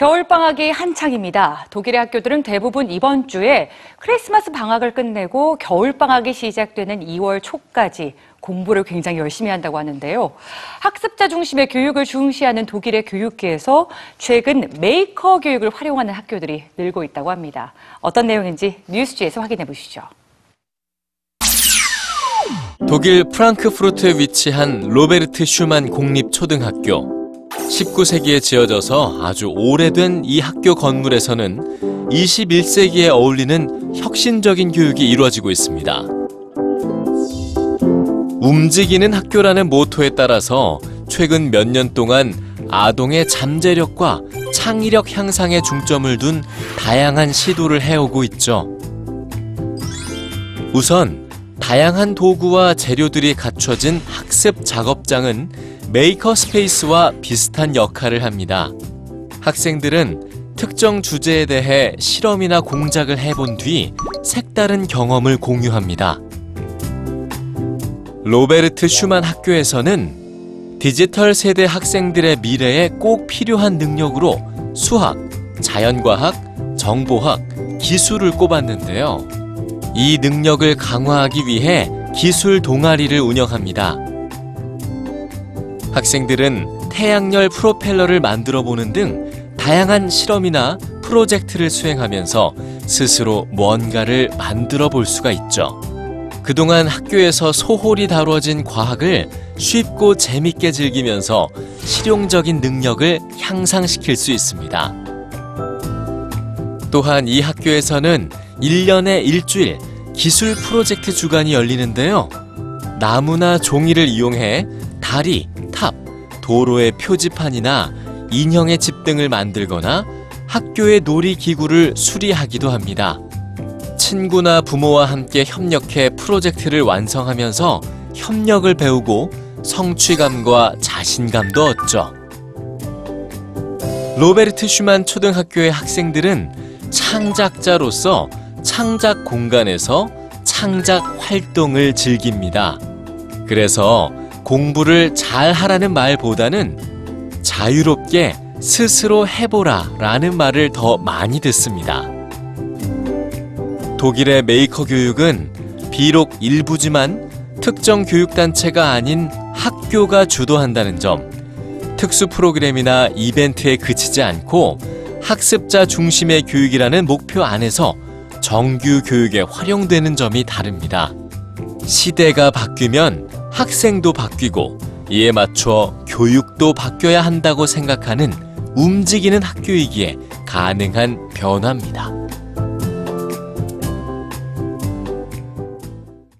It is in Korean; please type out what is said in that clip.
겨울방학이 한창입니다. 독일의 학교들은 대부분 이번 주에 크리스마스 방학을 끝내고 겨울방학이 시작되는 2월 초까지 공부를 굉장히 열심히 한다고 하는데요. 학습자 중심의 교육을 중시하는 독일의 교육계에서 최근 메이커 교육을 활용하는 학교들이 늘고 있다고 합니다. 어떤 내용인지 뉴스G에서 확인해 보시죠. 독일 프랑크푸르트에 위치한 로베르트 슈만 공립초등학교. 19세기에 지어져서 아주 오래된 이 학교 건물에서는 21세기에 어울리는 혁신적인 교육이 이루어지고 있습니다. 움직이는 학교라는 모토에 따라서 최근 몇 년 동안 아동의 잠재력과 창의력 향상에 중점을 둔 다양한 시도를 해오고 있죠. 우선 다양한 도구와 재료들이 갖춰진 학습 작업장은 maker space와 비슷한 역할을 합니다. 학생들은 특정 주제에 대해 실험이나 공작을 해본 뒤 색다른 경험을 공유합니다. 로베르트 슈만 학교에서는 디지털 세대 학생들의 미래에 꼭 필요한 능력으로 수학, 자연과학, 정보학, 기술을 꼽았는데요. 이 능력을 강화하기 위해 기술 동아리를 운영합니다. 학생들은 태양열 프로펠러를 만들어 보는 등 다양한 실험이나 프로젝트를 수행하면서 스스로 뭔가를 만들어 볼 수가 있죠. 그동안 학교에서 소홀히 다뤄진 과학을 쉽고 재밌게 즐기면서 실용적인 능력을 향상시킬 수 있습니다. 또한 이 학교에서는 1년에 일주일 기술 프로젝트 주간이 열리는데요. 나무나 종이를 이용해 다리, 탑, 도로의 표지판이나 인형의 집 등을 만들거나 학교의 놀이기구를 수리하기도 합니다. 친구나 부모와 함께 협력해 프로젝트를 완성하면서 협력을 배우고 성취감과 자신감도 얻죠. 로베르트 슈만 초등학교의 학생들은 창작자로서 창작 공간에서 창작 활동을 즐깁니다. 그래서 공부를 잘 하라는 말보다는 자유롭게 스스로 해보라 라는 말을 더 많이 듣습니다. 독일의 메이커 교육은 비록 일부지만 특정 교육단체가 아닌 학교가 주도한다는 점, 특수 프로그램이나 이벤트에 그치지 않고 학습자 중심의 교육이라는 목표 안에서 정규 교육에 활용되는 점이 다릅니다. 시대가 바뀌면 학생도 바뀌고 이에 맞춰 교육도 바뀌어야 한다고 생각하는 움직이는 학교이기에 가능한 변화입니다.